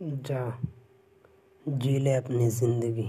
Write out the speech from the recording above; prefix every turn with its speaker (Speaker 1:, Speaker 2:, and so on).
Speaker 1: जा जी ले अपनी ज़िंदगी।